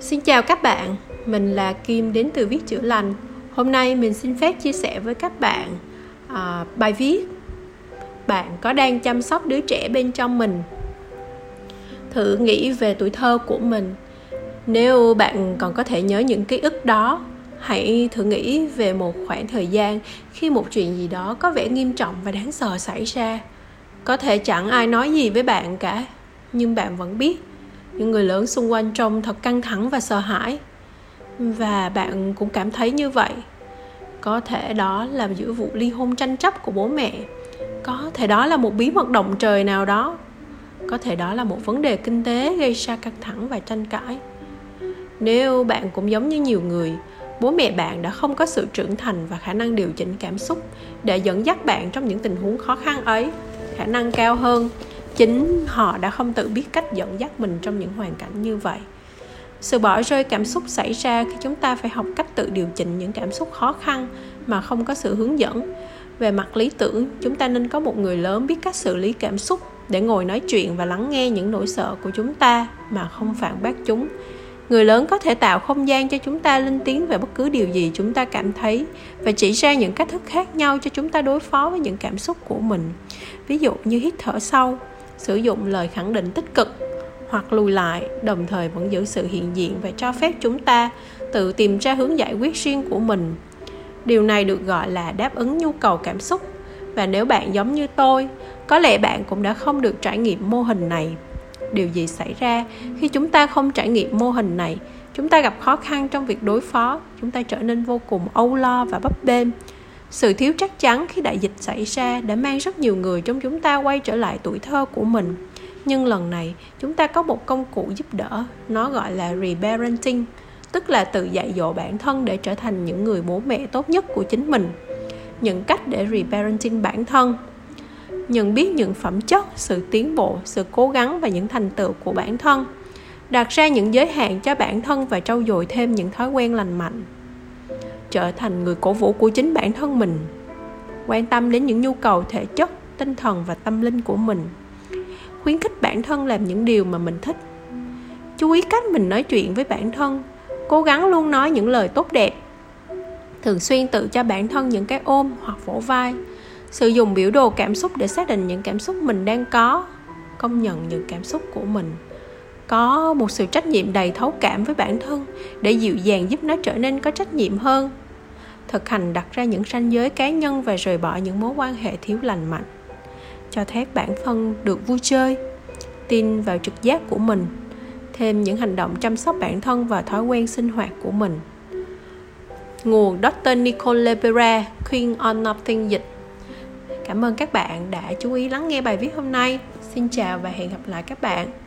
Xin chào các bạn, mình là Kim đến từ Viết Chữa Lành. Hôm nay mình xin phép chia sẻ với các bạn à, bài viết Bạn có đang chăm sóc đứa trẻ bên trong mình? Thử nghĩ về tuổi thơ của mình. Nếu bạn còn có thể nhớ những ký ức đó, hãy thử nghĩ về một khoảng thời gian khi một chuyện gì đó có vẻ nghiêm trọng và đáng sợ xảy ra. Có thể chẳng ai nói gì với bạn cả, nhưng bạn vẫn biết những người lớn xung quanh trông thật căng thẳng và sợ hãi. Và bạn cũng cảm thấy như vậy. Có thể đó là giữa vụ ly hôn tranh chấp của bố mẹ. Có thể đó là một bí mật động trời nào đó. Có thể đó là một vấn đề kinh tế gây ra căng thẳng và tranh cãi. Nếu bạn cũng giống như nhiều người, bố mẹ bạn đã không có sự trưởng thành và khả năng điều chỉnh cảm xúc để dẫn dắt bạn trong những tình huống khó khăn ấy. Khả năng cao hơn chính họ đã không tự biết cách dẫn dắt mình trong những hoàn cảnh như vậy. Sự bỏ rơi cảm xúc xảy ra khi chúng ta phải học cách tự điều chỉnh những cảm xúc khó khăn mà không có sự hướng dẫn. Về mặt lý tưởng, chúng ta nên có một người lớn biết cách xử lý cảm xúc để ngồi nói chuyện và lắng nghe những nỗi sợ của chúng ta mà không phản bác chúng. Người lớn có thể tạo không gian cho chúng ta lên tiếng về bất cứ điều gì chúng ta cảm thấy và chỉ ra những cách thức khác nhau cho chúng ta đối phó với những cảm xúc của mình. Ví dụ như hít thở sâu sử dụng lời khẳng định tích cực hoặc lùi lại, đồng thời vẫn giữ sự hiện diện và cho phép chúng ta tự tìm ra hướng giải quyết riêng của mình. Điều này được gọi là đáp ứng nhu cầu cảm xúc. Và nếu bạn giống như tôi, có lẽ bạn cũng đã không được trải nghiệm mô hình này. Điều gì xảy ra khi chúng ta không trải nghiệm mô hình này? Chúng ta gặp khó khăn trong việc đối phó, chúng ta trở nên vô cùng âu lo và bấp bênh sự thiếu chắc chắn khi đại dịch xảy ra đã mang rất nhiều người trong chúng ta quay trở lại tuổi thơ của mình. Nhưng lần này, chúng ta có một công cụ giúp đỡ, nó gọi là reparenting, tức là tự dạy dỗ bản thân để trở thành những người bố mẹ tốt nhất của chính mình. Những cách để reparenting bản thân. Nhận biết những phẩm chất, sự tiến bộ, sự cố gắng và những thành tựu của bản thân. Đặt ra những giới hạn cho bản thân và trau dồi thêm những thói quen lành mạnh trở thành người cổ vũ của chính bản thân mình, quan tâm đến những nhu cầu thể chất, tinh thần và tâm linh của mình, khuyến khích bản thân làm những điều mà mình thích. Chú ý cách mình nói chuyện với bản thân, cố gắng luôn nói những lời tốt đẹp. Thường xuyên tự cho bản thân những cái ôm hoặc vỗ vai, sử dụng biểu đồ cảm xúc để xác định những cảm xúc mình đang có, công nhận những cảm xúc của mình. Có một sự trách nhiệm đầy thấu cảm với bản thân để dịu dàng giúp nó trở nên có trách nhiệm hơn thực hành đặt ra những ranh giới cá nhân và rời bỏ những mối quan hệ thiếu lành mạnh cho phép bản thân được vui chơi, tin vào trực giác của mình, thêm những hành động chăm sóc bản thân và thói quen sinh hoạt của mình nguồn Dr. Nicole Lebera, Queen on Nothing dịch Cảm ơn các bạn đã chú ý lắng nghe bài viết hôm nay. Xin chào và hẹn gặp lại các bạn.